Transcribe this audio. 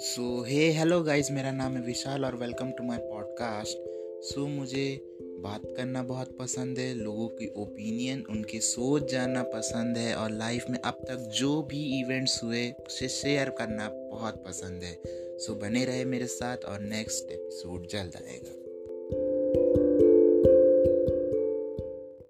सो हे hello guys मेरा नाम है विशाल और welcome to my podcast so मुझे बात करना बहुत पसंद है, लोगों की ओपिनियन उनकी सोच जानना पसंद है और लाइफ में अब तक जो भी इवेंट्स हुए, उसे शेयर करना बहुत पसंद है. सो बने रहे मेरे साथ और नेक्स्ट एपिसोड जल्द आएगा.